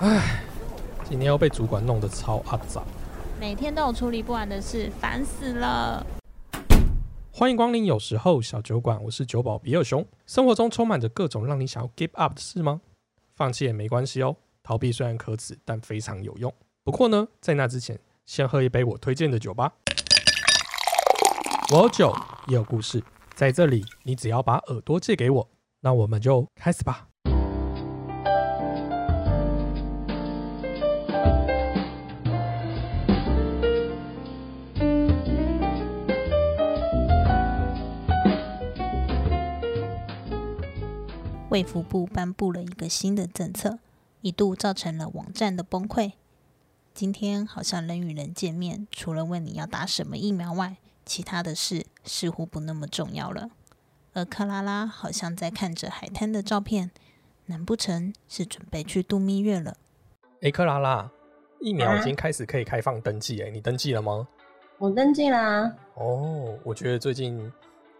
唉，今天又被主管弄得超阿杂。每天都有处理不完的事，烦死了。欢迎光临，有时候小酒馆，我是酒保比尔熊。生活中充满着各种让你想要 give up 的事吗？放弃也没关系哦，逃避虽然可耻，但非常有用。不过呢，在那之前，先喝一杯我推荐的酒吧。我有酒，也有故事，在这里，你只要把耳朵借给我，那我们就开始吧。卫福部颁布了一个新的政策，一度造成了网站的崩溃。今天好像人与人见面，除了问你要打什么疫苗外，其他的事似乎不那么重要了。而克拉拉好像在看着海滩的照片，难不成是准备去度蜜月了？哎，克拉拉，疫苗已经开始可以开放登记，哎，你登记了吗？我登记啦。哦，我觉得最近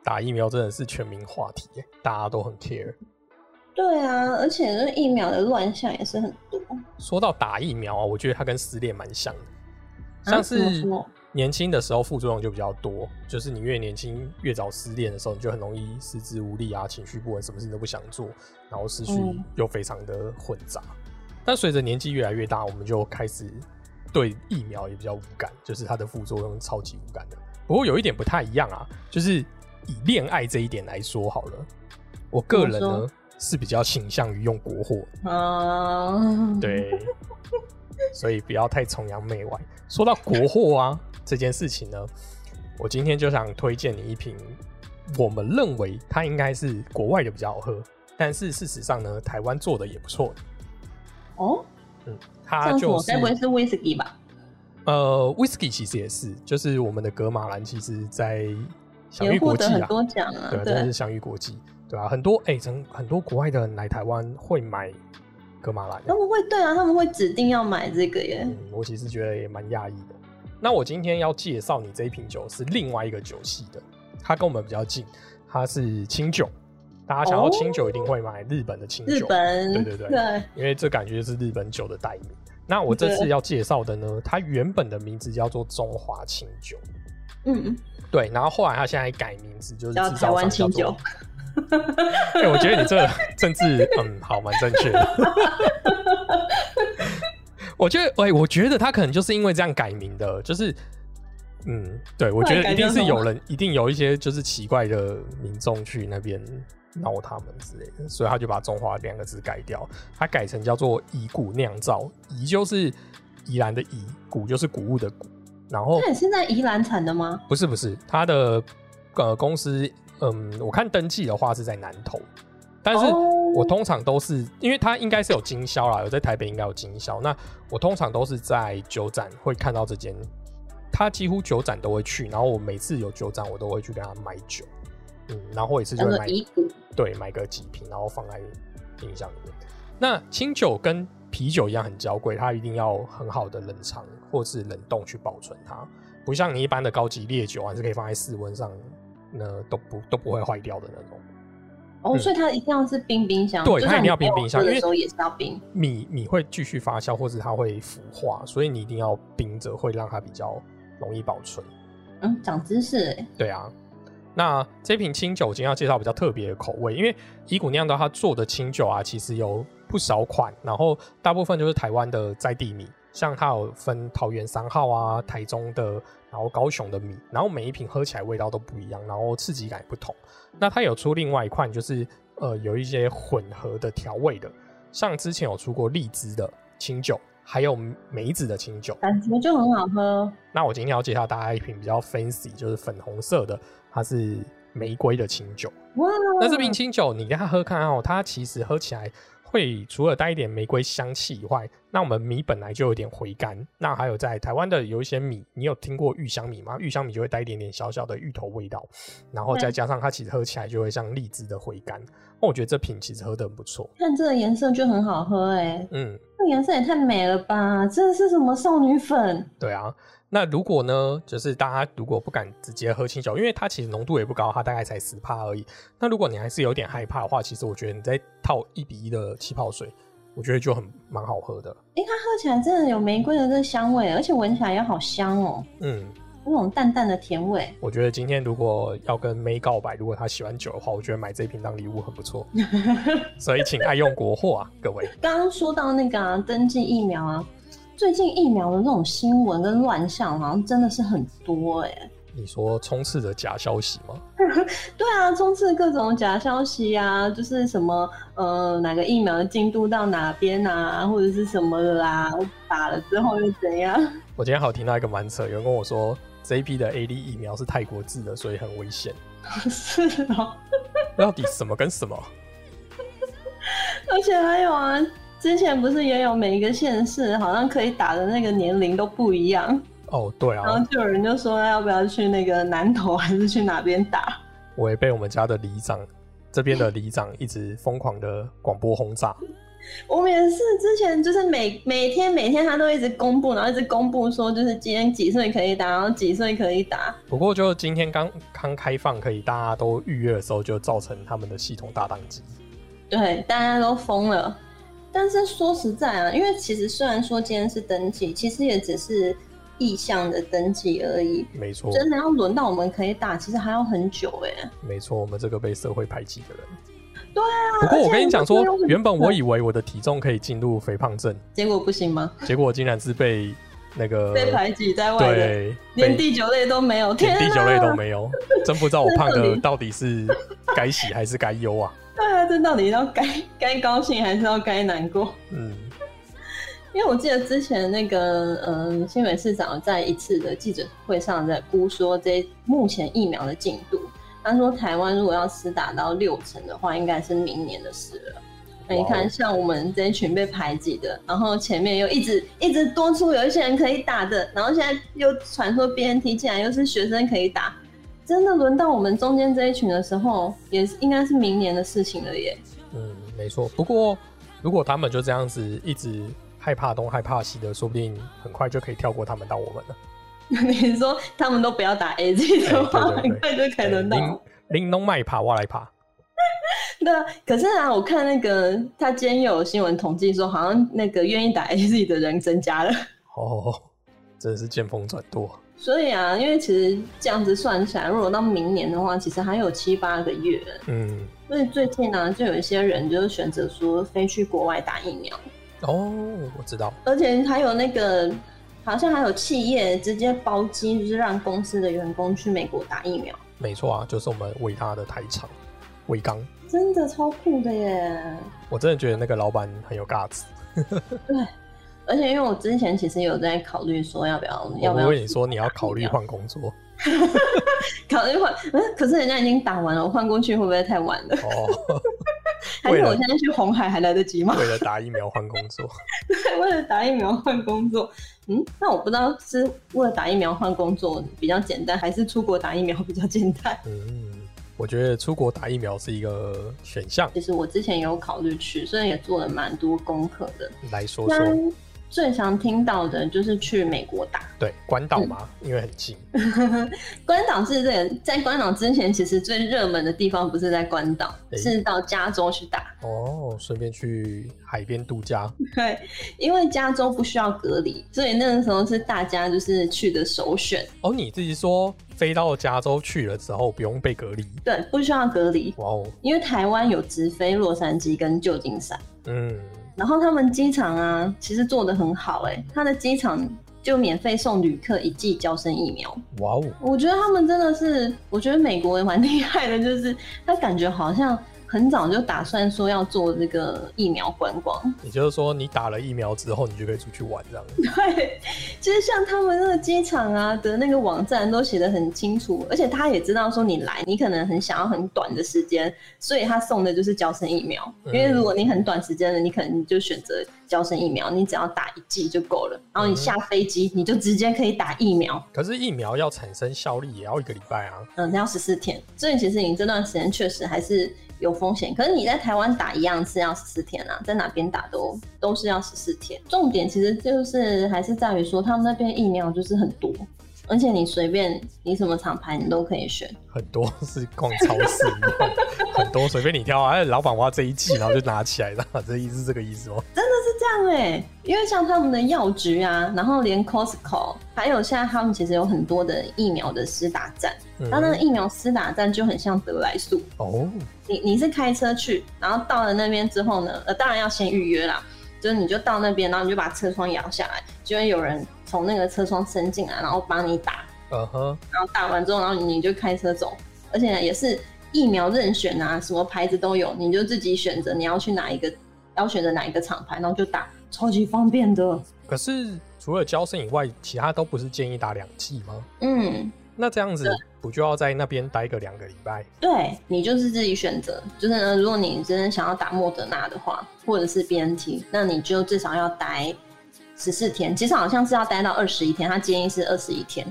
打疫苗真的是全民话题，哎，大家都很 care。对啊，而且这疫苗的乱象也是很多。说到打疫苗啊，我觉得它跟失恋蛮像的，像是年轻的时候副作用就比较多，就是你越年轻越早失恋的时候，你就很容易四肢无力啊，情绪不稳，什么事情都不想做，然后思绪又非常的混杂。但随着年纪越来越大，我们就开始对疫苗也比较无感，就是它的副作用超级无感的。不过有一点不太一样啊，就是以恋爱这一点来说好了，我个人呢。是比较倾向于用国货啊，对，所以不要太崇洋媚外。说到国货啊这件事情呢，我今天就想推荐你一瓶，我们认为它应该是国外的比较好喝，但是事实上呢，台湾做的也不错。哦，嗯，它就该不会是威士忌吧？呃，威士忌其实也是，就是我们的格马兰，其实在享誉国际啊，多奖啊，对，真的是享誉国际。对啊，很多哎，很很多国外的人来台湾会买格马兰，他们会对啊，他们会指定要买这个耶。嗯我其实觉得也蛮讶异的。那我今天要介绍你这一瓶酒是另外一个酒系的，它跟我们比较近，它是清酒。大家想要清酒，一定会买日本的清酒。日本，对对对，对，因为这感觉就是日本酒的代名。那我这次要介绍的呢，它原本的名字叫做中华清酒。嗯，对，然后后来他现在改名字，就是叫台湾清酒。哎，我觉得你这个政治，嗯，好，蛮正确的。我觉得，哎，我觉得他可能就是因为这样改名的，就是，嗯，对，我觉得一定是有人，一定有一些就是奇怪的民众去那边闹他们之类的，所以他就把“中华”两个字改掉，他改成叫做“乙谷酿造”，乙就是宜兰的宜，谷就是谷物的谷，然后那也是在宜兰产的吗？不是，不是，他的呃公司。嗯，我看登记的话是在南投，但是我通常都是因为他应该是有经销啦，有在台北应该有经销。那我通常都是在酒展会看到这间，他几乎酒展都会去，然后我每次有酒展我都会去跟他买酒，嗯，然后一次就会买，对，买个几瓶，然后放在冰箱里面。那清酒跟啤酒一样很娇贵，它一定要很好的冷藏或是冷冻去保存它，不像你一般的高级烈酒还是可以放在室温上。那都不都不会坏掉的那种哦，所以它一定要是冰冰箱，对，它一定要冰冰箱，因为也是要冰米米会继续发酵，或者它会腐化，所以你一定要冰着，会让它比较容易保存。嗯，长知识哎。对啊，那这瓶清酒今天要介绍比较特别的口味，因为伊古酿造它做的清酒啊，其实有不少款，然后大部分就是台湾的在地米。像它有分桃园三号啊、台中的，然后高雄的米，然后每一瓶喝起来味道都不一样，然后刺激感也不同。那它有出另外一款，就是呃有一些混合的调味的，像之前有出过荔枝的清酒，还有梅子的清酒，感觉就很好喝。那我今天要介绍大家一瓶比较 fancy，就是粉红色的，它是玫瑰的清酒。哇！那这瓶清酒你给它喝看哦，它其实喝起来。会除了带一点玫瑰香气以外，那我们米本来就有点回甘。那还有在台湾的有一些米，你有听过芋香米吗？芋香米就会带一点点小小的芋头味道，然后再加上它其实喝起来就会像荔枝的回甘。那我觉得这瓶其实喝的很不错，看这个颜色就很好喝哎。嗯，这颜色也太美了吧！这是什么少女粉？对啊。那如果呢，就是大家如果不敢直接喝清酒，因为它其实浓度也不高，它大概才十帕而已。那如果你还是有点害怕的话，其实我觉得你再套一比一的气泡水，我觉得就很蛮好喝的。哎，它喝起来真的有玫瑰的这香味，而且闻起来也好香哦。嗯，那种淡淡的甜味。我觉得今天如果要跟妹告白，如果她喜欢酒的话，我觉得买这瓶当礼物很不错。所以请爱用国货啊，各位。刚刚说到那个登记疫苗啊，最近疫苗的那种新闻跟乱象，好像真的是很多哎。你说充斥着假消息吗？对啊，充斥各种假消息啊，就是什么呃哪个疫苗的进度到哪边啊，或者是什么的啦，打了之后又怎样？我今天好听到一个蛮扯，有人跟我说这一批的 A D 疫苗是泰国制的，所以很危险。是哦，到底什么跟什么？而且还有啊，之前不是也有每一个县市好像可以打的那个年龄都不一样。哦，对啊，然后就有人就说要不要去那个南投，还是去哪边打？我也被我们家的里长这边的里长一直疯狂的广播轰炸。我们也是，之前就是每每天每天他都一直公布，然后一直公布说就是今天几岁可以打，然后几岁可以打。不过就今天刚刚开放，可以大家都预约的时候，就造成他们的系统大宕机。对，大家都疯了。但是说实在啊，因为其实虽然说今天是登记，其实也只是。意向的登记而已，没错。真的要轮到我们可以打，其实还要很久哎。没错，我们这个被社会排挤的人。对啊。不过我跟你讲说，原本我以为我的体重可以进入肥胖症，结果不行吗？结果竟然是被那个被排挤在外，对，连第九类都没有，天第九类都没有，真不知道我胖的到底是该喜还是该忧啊？这到底要该该高兴还是要该难过？嗯。因为我记得之前那个，嗯，新闻市长在一次的记者会上在估说这目前疫苗的进度，他说台湾如果要施打到六成的话，应该是明年的事了。那你看，像我们这一群被排挤的，然后前面又一直一直多出有一些人可以打的，然后现在又传说 BNT 进来又是学生可以打，真的轮到我们中间这一群的时候，也是应该是明年的事情了耶。嗯，没错。不过如果他们就这样子一直。害怕东害怕西的，说不定很快就可以跳过他们到我们了。你说他们都不要打 A Z 的话，很快就可以轮到。玲珑卖爬，我来爬。对啊，可是啊，我看那个他今天有新闻统计说，好像那个愿意打 A Z 的人增加了。哦，真的是见风转舵。所以啊，因为其实这样子算起来，如果到明年的话，其实还有七八个月。嗯，所以最近呢，就有一些人就是选择说飞去国外打疫苗。哦，我知道，而且还有那个，好像还有企业直接包机，就是让公司的员工去美国打疫苗。没错啊，就是我们伟大的台厂伟刚，真的超酷的耶！我真的觉得那个老板很有 guts。对，而且因为我之前其实有在考虑说要不要，要不要？我跟你说，你要考虑换工作。考虑换，嗯，可是人家已经打完了，我换过去会不会太晚了？哦，还是我现在去红海还来得及吗？为了打疫苗换工作，对，为了打疫苗换工作，嗯，那我不知道是为了打疫苗换工作比较简单，还是出国打疫苗比较简单？嗯，我觉得出国打疫苗是一个选项。其实我之前有考虑去，虽然也做了蛮多功课的。来说说。最常听到的就是去美国打，对，关岛嘛，因为很近。关岛是这个，在关岛之前，其实最热门的地方不是在关岛，是到加州去打。哦，顺便去海边度假。对，因为加州不需要隔离，所以那个时候是大家就是去的首选。哦，你自己说飞到加州去了之后不用被隔离？对，不需要隔离。哇哦，因为台湾有直飞洛杉矶跟旧金山。嗯。然后他们机场啊，其实做的很好哎，他的机场就免费送旅客一剂胶生疫苗。哇哦！我觉得他们真的是，我觉得美国也蛮厉害的，就是他感觉好像。很早就打算说要做这个疫苗观光，也就是说，你打了疫苗之后，你就可以出去玩这样。对，其实像他们那个机场啊的那个网站都写的很清楚，而且他也知道说你来，你可能很想要很短的时间，所以他送的就是胶生疫苗。因为如果你很短时间的，你可能就选择胶生疫苗，你只要打一剂就够了。然后你下飞机，你就直接可以打疫苗。可是疫苗要产生效力也要一个礼拜啊。嗯，要十四天。所以其实你这段时间确实还是。有风险，可是你在台湾打一样是要十四天啊，在哪边打都都是要十四天。重点其实就是还是在于说，他们那边疫苗就是很多，而且你随便你什么厂牌你都可以选。很多是逛超市，很多随便你挑啊。哎，老板我要这一季，然后就拿起来了，这意思这个意思哦？这样哎，因为像他们的药局啊，然后连 Costco，还有现在他们其实有很多的疫苗的施打站，他那个疫苗施打站就很像德来速哦。你你是开车去，然后到了那边之后呢，呃，当然要先预约啦，就是你就到那边，然后你就把车窗摇下来，就会有人从那个车窗伸进来，然后帮你打，嗯哼，然后打完之后，然后你就开车走，而且也是疫苗任选啊，什么牌子都有，你就自己选择你要去哪一个。要选择哪一个厂牌，然后就打，超级方便的。可是除了交生以外，其他都不是建议打两剂吗？嗯，那这样子不就要在那边待个两个礼拜？对你就是自己选择，就是呢，如果你真的想要打莫德纳的话，或者是 BNT，那你就至少要待十四天。其实好像是要待到二十一天，他建议是二十一天。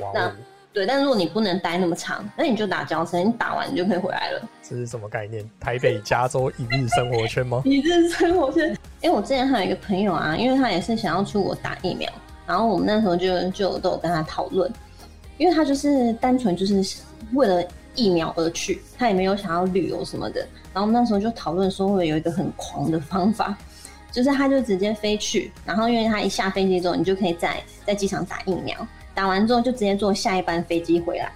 哇。对，但如果你不能待那么长，那你就打交生，你打完你就可以回来了。这是什么概念？台北、加州一日生活圈吗？一日生活圈。因为我之前还有一个朋友啊，因为他也是想要出国打疫苗，然后我们那时候就就都有跟他讨论，因为他就是单纯就是为了疫苗而去，他也没有想要旅游什么的。然后我们那时候就讨论说，会有一个很狂的方法，就是他就直接飞去，然后因为他一下飞机之后，你就可以在在机场打疫苗。打完之后就直接坐下一班飞机回来，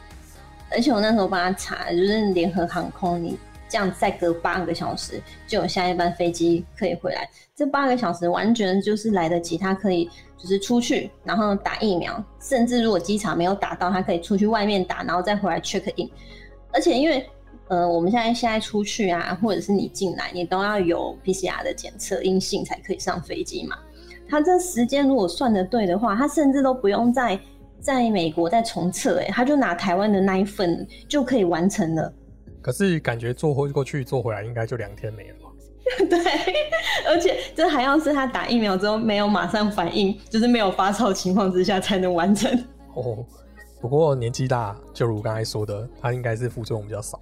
而且我那时候帮他查，就是联合航空，你这样再隔八个小时就有下一班飞机可以回来。这八个小时完全就是来得及，他可以就是出去，然后打疫苗，甚至如果机场没有打到，他可以出去外面打，然后再回来 check in。而且因为呃我们现在现在出去啊，或者是你进来，你都要有 PCR 的检测阴性才可以上飞机嘛。他这时间如果算的对的话，他甚至都不用在在美国在重测，哎，他就拿台湾的那一份就可以完成了。可是感觉坐回过去坐回来应该就两天没了。对，而且这还要是他打疫苗之后没有马上反应，就是没有发烧情况之下才能完成。哦，不过年纪大，就如刚才说的，他应该是副作用比较少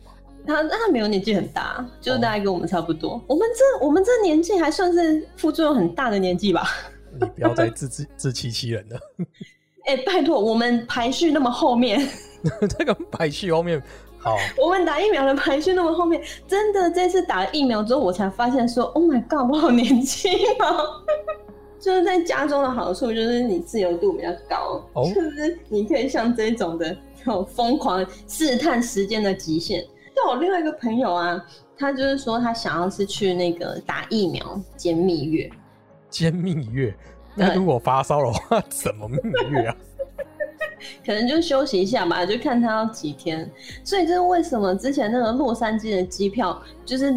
他那他没有年纪很大，就是大概跟我们差不多。我们这我们这年纪还算是副作用很大的年纪吧？你不要再 自自自欺欺人了。哎，拜托，我们排序那么后面，这个排序后面好。我们打疫苗的排序那么后面，真的这次打了疫苗之后，我才发现说，Oh my god，我好年轻啊！就是在家中的好处就是你自由度比较高，就是你可以像这种的这种疯狂试探时间的极限。像我另外一个朋友啊，他就是说他想要是去那个打疫苗兼蜜月，兼蜜月。那如果发烧的话，怎么蜜月啊？可能就休息一下吧，就看他要几天。所以这是为什么之前那个洛杉矶的机票就是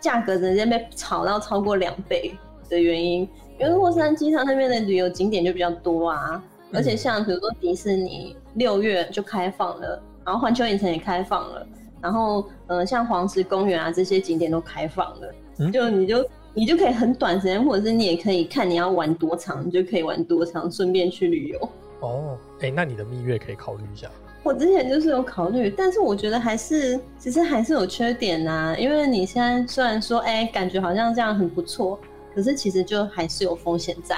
价格直接被炒到超过两倍的原因。因为洛杉矶它那边的旅游景点就比较多啊，而且像比如说迪士尼六月就开放了，然后环球影城也开放了，然后嗯像黄石公园啊这些景点都开放了，就你就。你就可以很短时间，或者是你也可以看你要玩多长，你就可以玩多长，顺便去旅游。哦，哎，那你的蜜月可以考虑一下。我之前就是有考虑，但是我觉得还是其实还是有缺点呐。因为你现在虽然说，哎，感觉好像这样很不错，可是其实就还是有风险在。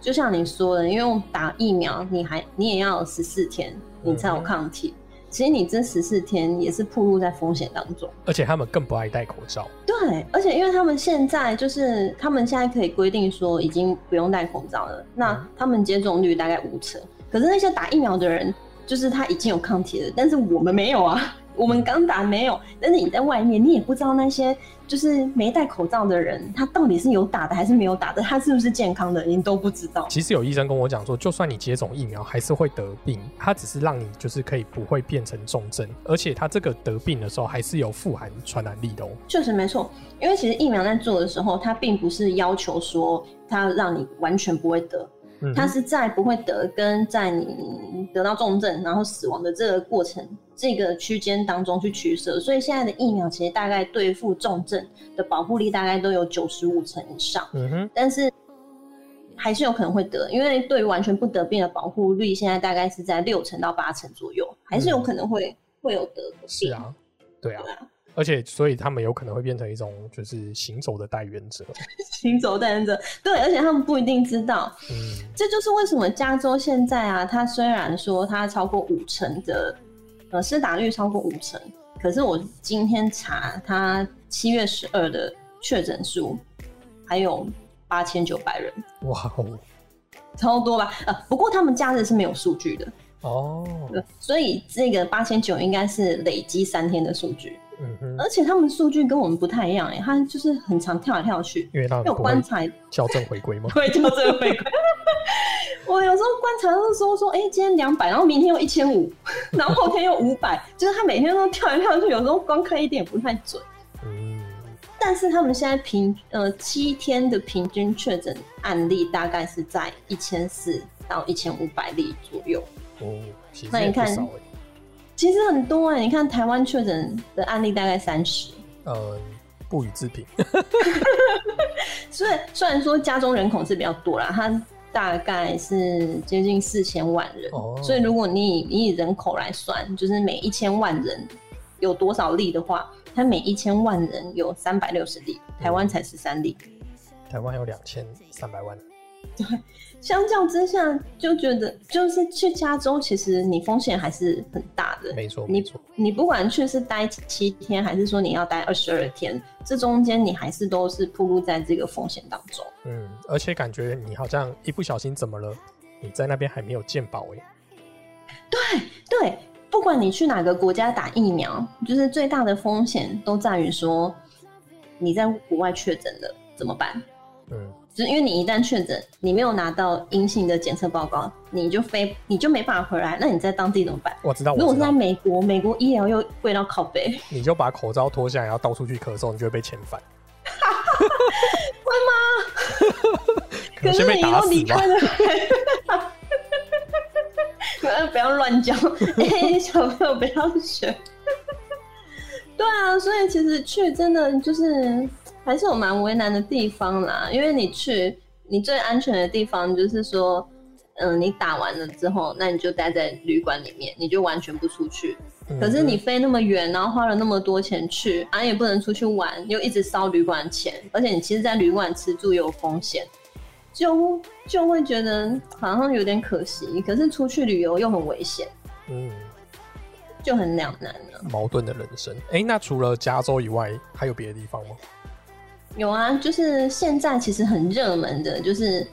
就像你说的，因为打疫苗，你还你也要十四天，你才有抗体。其实你这十四天也是暴露在风险当中，而且他们更不爱戴口罩。对，而且因为他们现在就是他们现在可以规定说已经不用戴口罩了，那他们接种率大概五成。可是那些打疫苗的人，就是他已经有抗体了，但是我们没有啊。我们刚打没有，但是你在外面，你也不知道那些就是没戴口罩的人，他到底是有打的还是没有打的，他是不是健康的，你都不知道。其实有医生跟我讲说，就算你接种疫苗，还是会得病，他只是让你就是可以不会变成重症，而且他这个得病的时候还是有富含传染力的哦。确实没错，因为其实疫苗在做的时候，它并不是要求说它让你完全不会得。它是在不会得跟在你得到重症然后死亡的这个过程这个区间当中去取舍，所以现在的疫苗其实大概对付重症的保护力大概都有九十五成以上，嗯哼，但是还是有可能会得，因为对于完全不得病的保护率现在大概是在六成到八成左右，还是有可能会会有得病。是啊，对啊。而且，所以他们有可能会变成一种就是行走的代言者，行走代言者。对，而且他们不一定知道。嗯，这就是为什么加州现在啊，它虽然说它超过五成的呃施打率超过五成，可是我今天查它七月十二的确诊数还有八千九百人。哇哦，超多吧？呃，不过他们假日是没有数据的哦，所以这个八千九应该是累积三天的数据。嗯哼，而且他们数据跟我们不太一样，哎，他就是很常跳来跳去，因为他有观察校正回归吗？对校正回归。我有时候观察都说说，哎，今天两百，然后明天又一千五，然后后天又五百，就是他每天都跳来跳去，有时候光看一点也不太准。嗯，但是他们现在平呃七天的平均确诊案例大概是在一千四到一千五百例左右。哦，那你看，其实很多哎，你看台湾确诊的案例大概三十。呃，不予置评。所以虽然说家中人口是比较多啦，他。大概是接近四千万人，所以如果你以以人口来算，就是每一千万人有多少例的话，它每一千万人有三百六十例，台湾才十三例，台湾有两千三百万。对。相较之下，就觉得就是去加州，其实你风险还是很大的。没错，没错。你不管去是待七天，还是说你要待二十二天，这中间你还是都是暴露在这个风险当中。嗯，而且感觉你好像一不小心怎么了？你在那边还没有健保哎。对对，不管你去哪个国家打疫苗，就是最大的风险都在于说你在国外确诊了怎么办？嗯。就是因为你一旦确诊，你没有拿到阴性的检测报告，你就飞，你就没办法回来。那你在当地怎么办？我知道。如果是在美国，美国医疗又贵到靠背，你就把口罩脱下来，然后到处去咳嗽，你就会被遣返。会吗？可是你又离开了。不要乱讲，哎，小朋友不要学。对啊，所以其实去真的就是。还是有蛮为难的地方啦，因为你去你最安全的地方，就是说，嗯，你打完了之后，那你就待在旅馆里面，你就完全不出去。可是你飞那么远，然后花了那么多钱去，啊，也不能出去玩，又一直烧旅馆钱，而且你其实，在旅馆吃住有风险，就就会觉得好像有点可惜。可是出去旅游又很危险，嗯，就很两难了。矛盾的人生。哎，那除了加州以外，还有别的地方吗？有啊，就是现在其实很热门的，就是，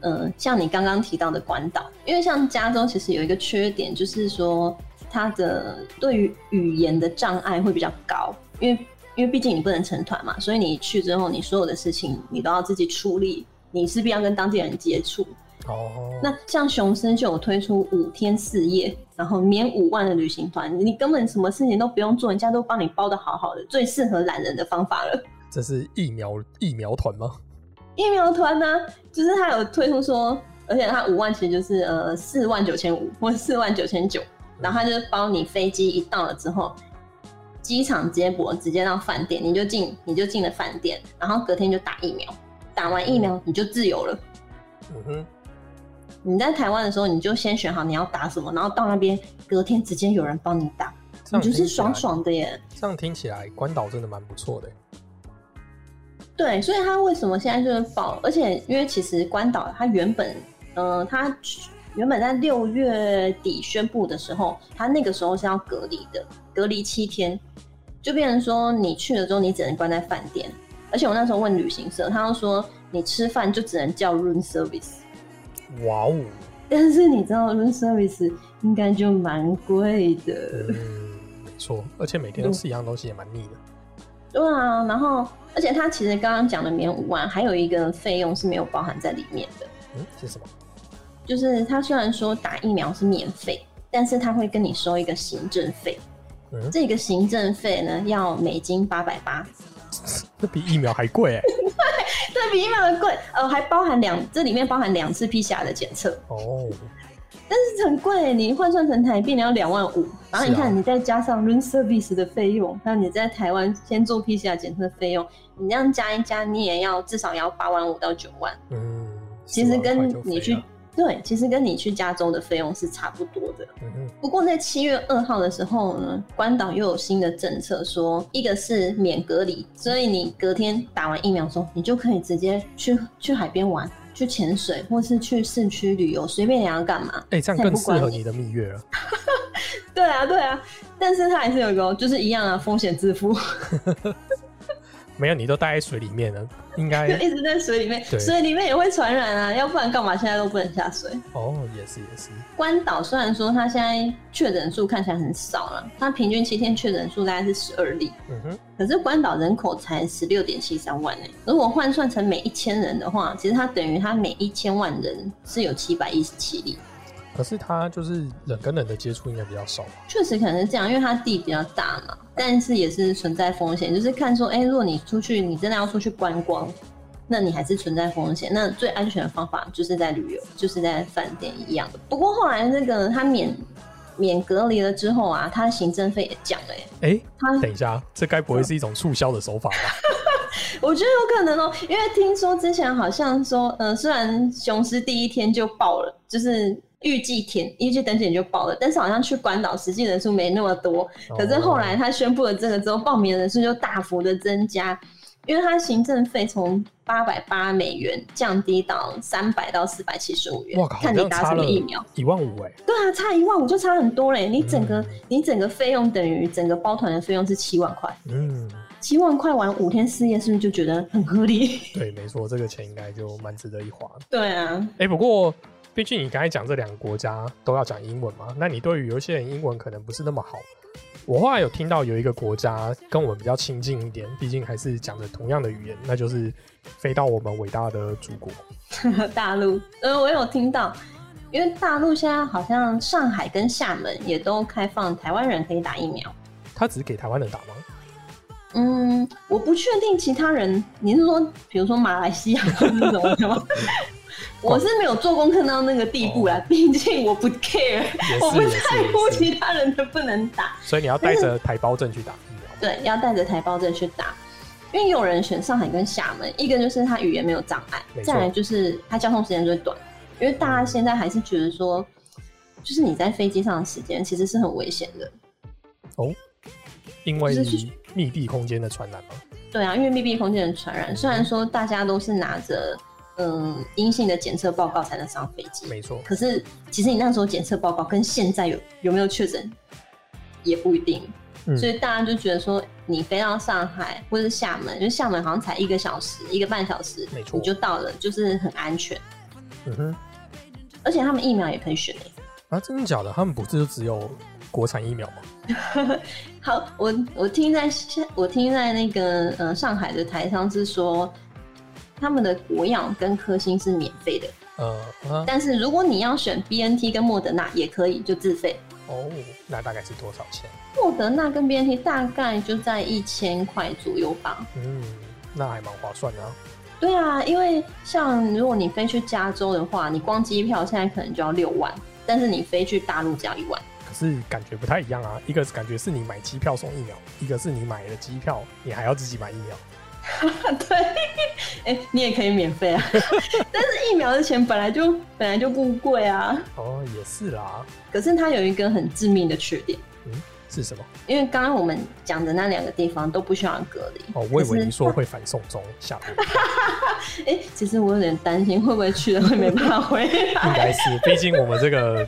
呃，像你刚刚提到的关岛，因为像加州其实有一个缺点，就是说它的对于语言的障碍会比较高，因为因为毕竟你不能成团嘛，所以你去之后，你所有的事情你都要自己处理，你势必要跟当地人接触。哦。那像雄狮就有推出五天四夜，然后免五万的旅行团，你根本什么事情都不用做，人家都帮你包的好好的，最适合懒人的方法了。这是疫苗疫苗团吗？疫苗团呢，就是他有推出说，而且他五万其实就是呃四万九千五或四万九千九，然后他就包你飞机一到了之后，机场接驳直接到饭店，你就进你就进了饭店，然后隔天就打疫苗，打完疫苗你就自由了。嗯哼，你在台湾的时候你就先选好你要打什么，然后到那边隔天直接有人帮你打，你就是爽爽的耶。这样听起来关岛真的蛮不错的。对，所以他为什么现在就是爆？而且因为其实关岛他原本，呃，他原本在六月底宣布的时候，他那个时候是要隔离的，隔离七天，就变成说你去了之后，你只能关在饭店。而且我那时候问旅行社，他说你吃饭就只能叫 room service。哇哦！但是你知道 room service 应该就蛮贵的。嗯，没错，而且每天都吃一样东西也蛮腻的。对啊，然后。而且他其实刚刚讲的免五万，还有一个费用是没有包含在里面的。嗯，是什么？就是他虽然说打疫苗是免费，但是他会跟你收一个行政费。嗯，这个行政费呢要美金八百八，这比疫苗还贵哎。对，这比疫苗还贵。呃，还包含两，这里面包含两次 PCR 的检测。哦。但是很贵，你换算成台币你要两万五，然后你看你再加上 room service 的费用，还有你在台湾先做 PCR 检测的费用，你这样加一加，你也要至少要八万五到九万。嗯，其实跟你去对，其实跟你去加州的费用是差不多的。嗯不过在七月二号的时候呢，关岛又有新的政策，说一个是免隔离，所以你隔天打完疫苗之后，你就可以直接去去海边玩。去潜水，或是去市区旅游，随便你要干嘛。哎，这样更适合你的蜜月了。对啊，对啊，但是它还是有一个，就是一样啊，风险自负。没有，你都待在水里面了，应该 一直在水里面，水里面也会传染啊，要不然干嘛现在都不能下水？哦，也是也是。关岛虽然说它现在确诊数看起来很少了，它平均七天确诊数大概是十二例，嗯哼，可是关岛人口才十六点七三万呢，如果换算成每一千人的话，其实它等于它每一千万人是有七百一十七例。可是他就是人跟人的接触应该比较少确实可能是这样，因为他地比较大嘛。但是也是存在风险，就是看说，哎，如果你出去，你真的要出去观光，那你还是存在风险。那最安全的方法就是在旅游，就是在饭店一样的。不过后来那个他免免隔离了之后啊，他的行政费也降了。哎，他等一下，这该不会是一种促销的手法吧？我觉得有可能哦，因为听说之前好像说，呃，虽然雄狮第一天就爆了，就是。预计填预计等检就报了，但是好像去关岛实际人数没那么多。可是后来他宣布了这个之后，报名人数就大幅的增加，因为他行政费从八百八美元降低到三百到四百七十五元。哇靠！看你打什么疫苗，一万五哎。对啊，差一万五就差很多嘞。你整个你整个费用等于整个包团的费用是七万块。嗯，七万块玩五天四夜，是不是就觉得很合理？对，没错，这个钱应该就蛮值得一花。对啊。哎，不过。毕竟你刚才讲这两个国家都要讲英文嘛，那你对于有一些人英文可能不是那么好。我后来有听到有一个国家跟我们比较亲近一点，毕竟还是讲的同样的语言，那就是飞到我们伟大的祖国 大陆。呃，我有听到，因为大陆现在好像上海跟厦门也都开放台湾人可以打疫苗。他只是给台湾人打吗？嗯，我不确定其他人。你是说，比如说马来西亚那种吗？我是没有做功课到那个地步啦，毕竟我不 care，我不在乎其他人能不能打。所以你要带着台胞证去打疫苗。对，要带着台胞证去打，因为有人选上海跟厦门，一个就是他语言没有障碍，再来就是他交通时间最短。因为大家现在还是觉得说，就是你在飞机上的时间其实是很危险的。哦，因为密闭空间的传染吗？对啊，因为密闭空间的传染，虽然说大家都是拿着。嗯，阴性的检测报告才能上飞机。没错。可是，其实你那时候检测报告跟现在有有没有确诊，也不一定。所以大家就觉得说，你飞到上海或者是厦门，就厦门好像才一个小时、一个半小时，没错，你就到了，就是很安全。嗯哼。而且他们疫苗也可以选诶。啊，真的假的？他们不是就只有国产疫苗吗？好，我我听在我听在那个呃上海的台上是说。他们的国药跟科兴是免费的，呃，但是如果你要选 B N T 跟莫德纳也可以，就自费。哦，那大概是多少钱？莫德纳跟 B N T 大概就在一千块左右吧。嗯，那还蛮划算的。对啊，因为像如果你飞去加州的话，你光机票现在可能就要六万，但是你飞去大陆只要一万。可是感觉不太一样啊，一个是感觉是你买机票送疫苗，一个是你买了机票，你还要自己买疫苗。对，哎，你也可以免费啊，但是疫苗的钱本来就本来就不贵啊。哦，也是啦。可是它有一个很致命的缺点，嗯，是什么？因为刚刚我们讲的那两个地方都不需要隔离。哦，我以为你说会反送中下播。哎，其实我有点担心，会不会去了会没办法回来？应该是，毕竟我们这个，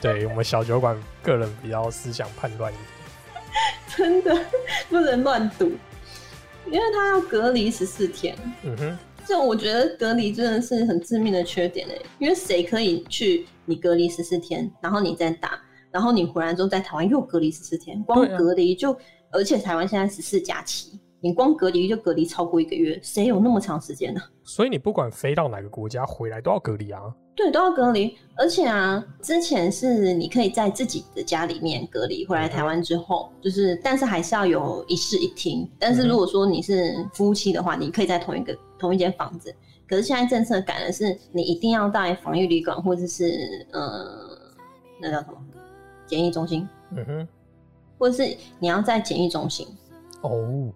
对我们小酒馆个人比较思想判断一点。真的不能乱赌。因为他要隔离十四天，嗯哼，这我觉得隔离真的是很致命的缺点哎。因为谁可以去你隔离十四天，然后你再打，然后你回来之后在台湾又隔离十四天，光隔离就，而且台湾现在十四假期，你光隔离就隔离超过一个月，谁有那么长时间呢？所以你不管飞到哪个国家回来都要隔离啊。对，都要隔离，而且啊，之前是你可以在自己的家里面隔离，回来台湾之后，就是，但是还是要有一室一厅。但是如果说你是夫妻的话，你可以在同一个同一间房子。可是现在政策改的是，你一定要在防疫旅馆或者是呃，那叫什么检疫中心，嗯哼，或者是你要在检疫中心。哦，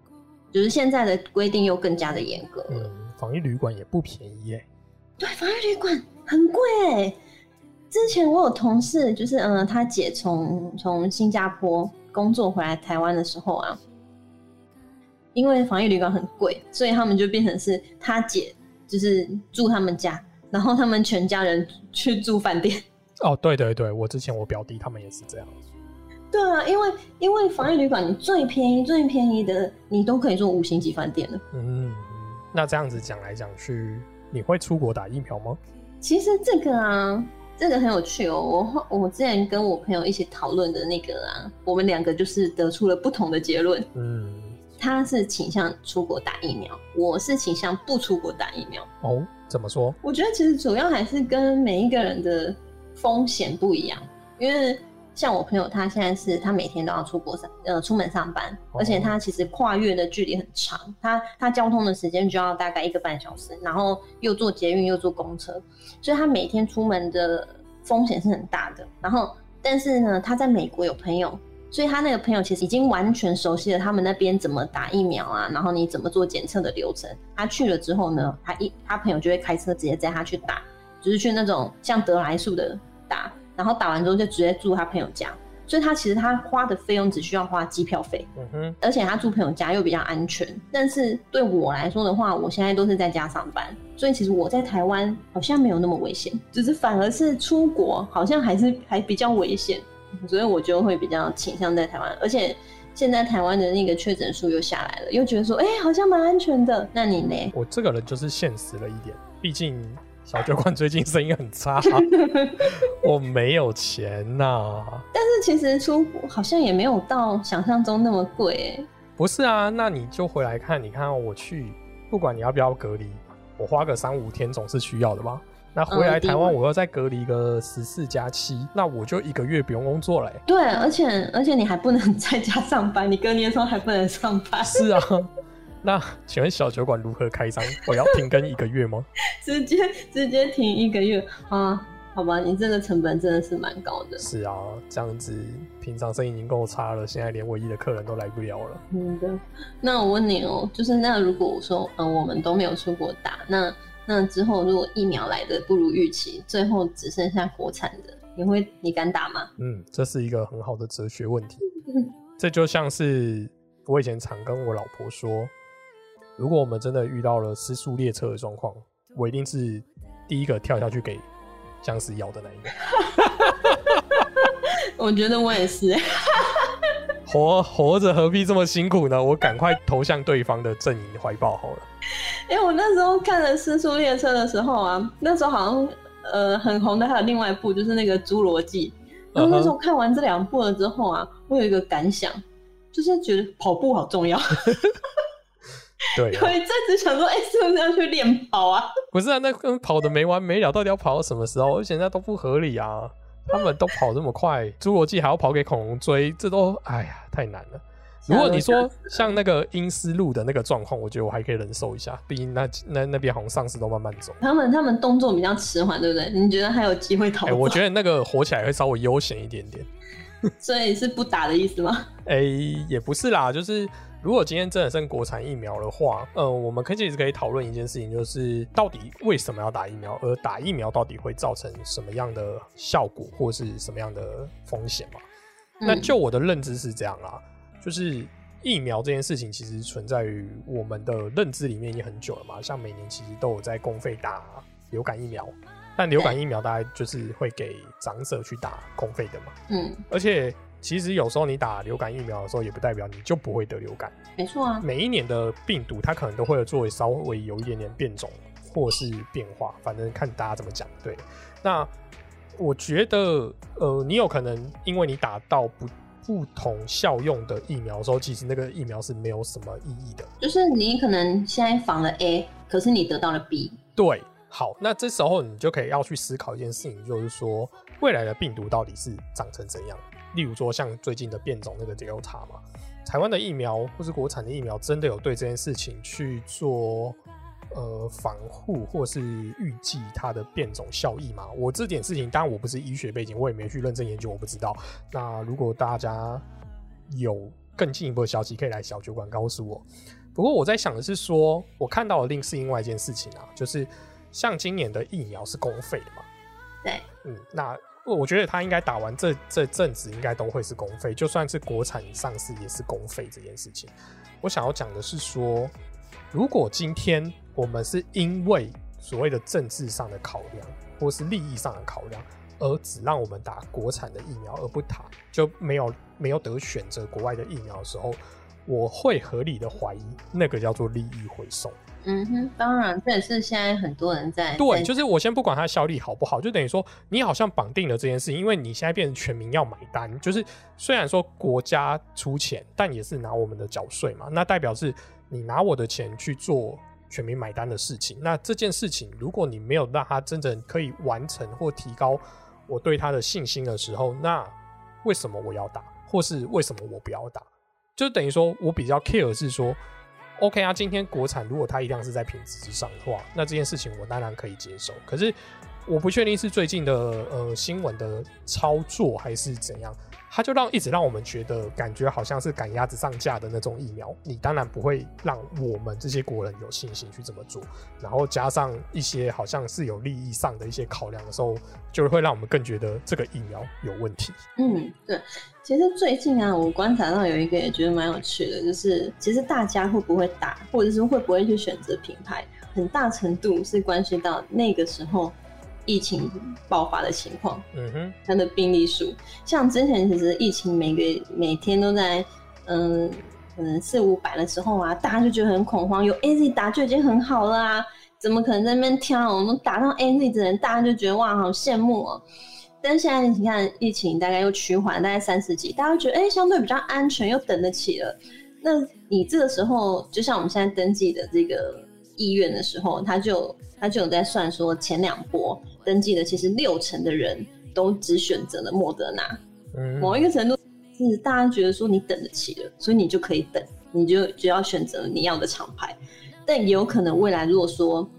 就是现在的规定又更加的严格。嗯，防疫旅馆也不便宜耶。对，防疫旅馆。很贵哎！之前我有同事，就是嗯，他姐从从新加坡工作回来台湾的时候啊，因为防疫旅馆很贵，所以他们就变成是他姐就是住他们家，然后他们全家人去住饭店。哦，对对对，我之前我表弟他们也是这样。对啊，因为因为防疫旅馆你最便宜最便宜的，你都可以做五星级饭店了。嗯，那这样子讲来讲去，你会出国打疫苗吗？其实这个啊，这个很有趣哦。我我之前跟我朋友一起讨论的那个啊，我们两个就是得出了不同的结论。嗯，他是倾向出国打疫苗，我是倾向不出国打疫苗。哦，怎么说？我觉得其实主要还是跟每一个人的风险不一样，因为。像我朋友，他现在是他每天都要出国上，呃，出门上班，而且他其实跨越的距离很长，他他交通的时间就要大概一个半小时，然后又坐捷运又坐公车，所以他每天出门的风险是很大的。然后，但是呢，他在美国有朋友，所以他那个朋友其实已经完全熟悉了他们那边怎么打疫苗啊，然后你怎么做检测的流程。他去了之后呢，他一他朋友就会开车直接载他去打，就是去那种像德来速的打。然后打完之后就直接住他朋友家，所以他其实他花的费用只需要花机票费，嗯哼，而且他住朋友家又比较安全。但是对我来说的话，我现在都是在家上班，所以其实我在台湾好像没有那么危险，只是反而是出国好像还是还比较危险，所以我就会比较倾向在台湾。而且现在台湾的那个确诊数又下来了，又觉得说，哎，好像蛮安全的。那你呢？我这个人就是现实了一点，毕竟。小酒馆最近生意很差，我没有钱呐。但是其实出国好像也没有到想象中那么贵。不是啊，那你就回来看，你看我去，不管你要不要隔离，我花个三五天总是需要的吧？那回来台湾，我要再隔离个十四加七，那我就一个月不用工作嘞。对，而且而且你还不能 在家上班，你隔离的时候还不能上班。是啊。那请问小酒馆如何开张？我要停更一个月吗？直接直接停一个月啊？好吧，你这个成本真的是蛮高的。是啊，这样子平常生意已经够差了，现在连唯一的客人都来不了了。嗯的。那我问你哦，就是那如果我说，嗯，我们都没有出国打，那那之后如果疫苗来的不如预期，最后只剩下国产的，你会你敢打吗？嗯，这是一个很好的哲学问题。这就像是我以前常跟我老婆说。如果我们真的遇到了失速列车的状况，我一定是第一个跳下去给僵尸咬的那一个。我觉得我也是，活活着何必这么辛苦呢？我赶快投向对方的阵营怀抱好了。因为我那时候看了失速列车的时候啊，那时候好像呃很红的还有另外一部，就是那个侏罗纪。然后那时候看完这两部了之后啊，我有一个感想，就是觉得跑步好重要。对，我一阵子想说，哎，是不是要去练跑啊？不是啊，那跟跑的没完没了，到底要跑到什么时候？而且那都不合理啊！他们都跑这么快，侏罗纪还要跑给恐龙追，这都哎呀，太难了。如果你说像那个英斯路的那个状况，我觉得我还可以忍受一下，毕竟那那那边好像丧尸都慢慢走，他们他们动作比较迟缓，对不对？你觉得还有机会逃？哎，我觉得那个火起来会稍微悠闲一点点。所以是不打的意思吗？哎，也不是啦，就是。如果今天真的剩国产疫苗的话，呃，我们可以其实可以讨论一件事情，就是到底为什么要打疫苗，而打疫苗到底会造成什么样的效果，或是什么样的风险嘛？那就我的认知是这样啦，就是疫苗这件事情其实存在于我们的认知里面已经很久了嘛，像每年其实都有在公费打流感疫苗，但流感疫苗大概就是会给长者去打公费的嘛，嗯，而且。其实有时候你打流感疫苗的时候，也不代表你就不会得流感。没错啊，每一年的病毒它可能都会作为稍微有一点点变种或是变化，反正看大家怎么讲。对，那我觉得呃，你有可能因为你打到不不同效用的疫苗的时候，其实那个疫苗是没有什么意义的。就是你可能现在防了 A，可是你得到了 B。对，好，那这时候你就可以要去思考一件事情，就是说未来的病毒到底是长成怎样。例如说，像最近的变种那个 Delta 嘛，台湾的疫苗或是国产的疫苗，真的有对这件事情去做呃防护，或是预计它的变种效益吗？我这点事情，当然我不是医学背景，我也没去认真研究，我不知道。那如果大家有更进一步的消息，可以来小酒馆告诉我。不过我在想的是说，我看到的另是另外一件事情啊，就是像今年的疫苗是公费的嘛？对，嗯，那。我觉得他应该打完这这阵子，应该都会是公费，就算是国产上市也是公费这件事情。我想要讲的是说，如果今天我们是因为所谓的政治上的考量，或是利益上的考量，而只让我们打国产的疫苗，而不打就没有没有得选择国外的疫苗的时候，我会合理的怀疑那个叫做利益回收。嗯哼，当然这也是现在很多人在对，就是我先不管它效力好不好，就等于说你好像绑定了这件事，因为你现在变成全民要买单，就是虽然说国家出钱，但也是拿我们的缴税嘛，那代表是你拿我的钱去做全民买单的事情。那这件事情，如果你没有让他真正可以完成或提高我对他的信心的时候，那为什么我要打，或是为什么我不要打？就等于说我比较 care 是说。OK 啊，今天国产如果它一样是在品质之上的话，那这件事情我当然可以接受。可是我不确定是最近的呃新闻的操作还是怎样。它就让一直让我们觉得感觉好像是赶鸭子上架的那种疫苗，你当然不会让我们这些国人有信心去这么做。然后加上一些好像是有利益上的一些考量的时候，就会让我们更觉得这个疫苗有问题。嗯，对。其实最近啊，我观察到有一个也觉得蛮有趣的，就是其实大家会不会打，或者是会不会去选择品牌，很大程度是关系到那个时候。疫情爆发的情况，嗯哼，它的病例数，像之前其实疫情每个每天都在，嗯，可能四五百的时候啊，大家就觉得很恐慌，有 A Z 打就已经很好了啊，怎么可能在那边挑？我们打到 A Z 的人，大家就觉得哇，好羡慕哦。但现在你看疫情大概又趋缓，大概三十几，大家觉得哎，相对比较安全，又等得起了。那你这个时候，就像我们现在登记的这个意愿的时候，他就他就有在算说前两波。登记的其实六成的人都只选择了莫德纳，某一个程度是大家觉得说你等得起了，所以你就可以等，你就就要选择你要的厂牌。但也有可能未来如果说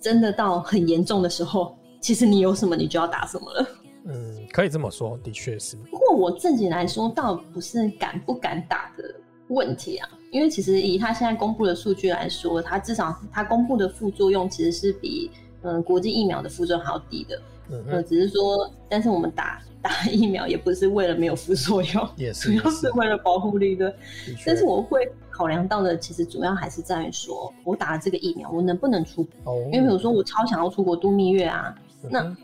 真的到很严重的时候，其实你有什么你就要打什么了。嗯，可以这么说，的确是。不过我自己来说，倒不是敢不敢打的问题啊，因为其实以他现在公布的数据来说，他至少他公布的副作用其实是比。嗯，国际疫苗的副作用好低的，嗯，只是说，但是我们打打疫苗也不是为了没有副作用，也是主要是为了保护力的。但是我会考量到的，其实主要还是在于说，我打了这个疫苗，我能不能出国？因为比如说我超想要出国度蜜月啊，那嗯，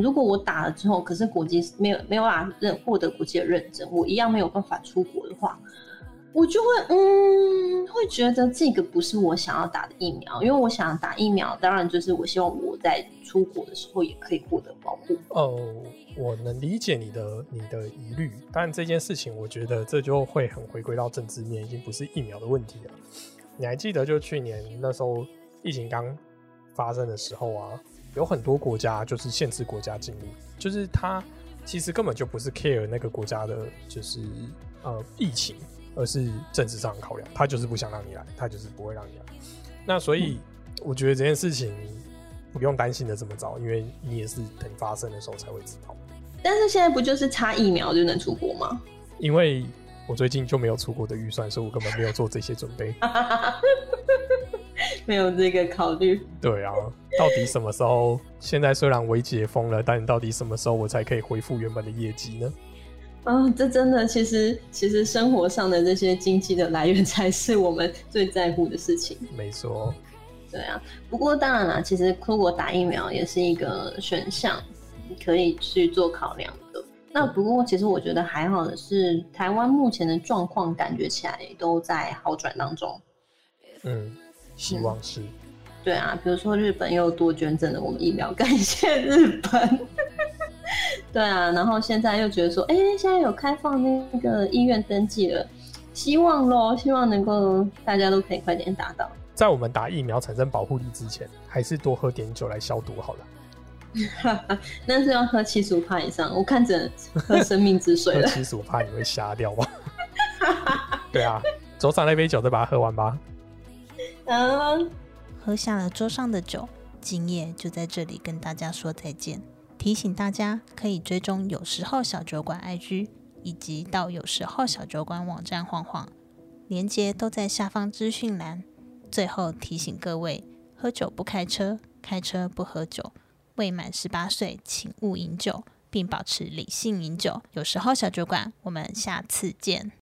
如果我打了之后，可是国际没有没有办法认获得国际的认证，我一样没有办法出国的话。我就会嗯，会觉得这个不是我想要打的疫苗，因为我想打疫苗，当然就是我希望我在出国的时候也可以获得保护。哦，我能理解你的你的疑虑，但这件事情我觉得这就会很回归到政治面，已经不是疫苗的问题了。你还记得就去年那时候疫情刚发生的时候啊，有很多国家就是限制国家进入，就是他其实根本就不是 care 那个国家的，就是呃疫情。而是政治上的考量，他就是不想让你来，他就是不会让你来。那所以我觉得这件事情不用担心的这么早，因为你也是等发生的时候才会知道。但是现在不就是差疫苗就能出国吗？因为我最近就没有出国的预算，所以我根本没有做这些准备，没有这个考虑。对啊，到底什么时候？现在虽然微解封了，但到底什么时候我才可以恢复原本的业绩呢？啊，这真的，其实其实生活上的这些经济的来源 才是我们最在乎的事情。没错，对啊。不过当然啦，其实出国打疫苗也是一个选项，可以去做考量的。那不过其实我觉得还好的是，台湾目前的状况感觉起来都在好转当中。嗯，希望是。对啊，比如说日本又多捐赠了我们疫苗，感谢日本。对啊，然后现在又觉得说，哎，现在有开放那个医院登记了，希望咯，希望能够大家都可以快点打到。在我们打疫苗产生保护力之前，还是多喝点酒来消毒好了。那是要喝七十五帕以上，我看着喝生命之水 喝。七十五帕你会瞎掉吗？对啊，桌上那杯酒再把它喝完吧。嗯，喝下了桌上的酒，今夜就在这里跟大家说再见。提醒大家可以追踪有时候小酒馆 IG，以及到有时候小酒馆网站晃晃，连接都在下方资讯栏。最后提醒各位：喝酒不开车，开车不喝酒，未满十八岁请勿饮酒，并保持理性饮酒。有时候小酒馆，我们下次见。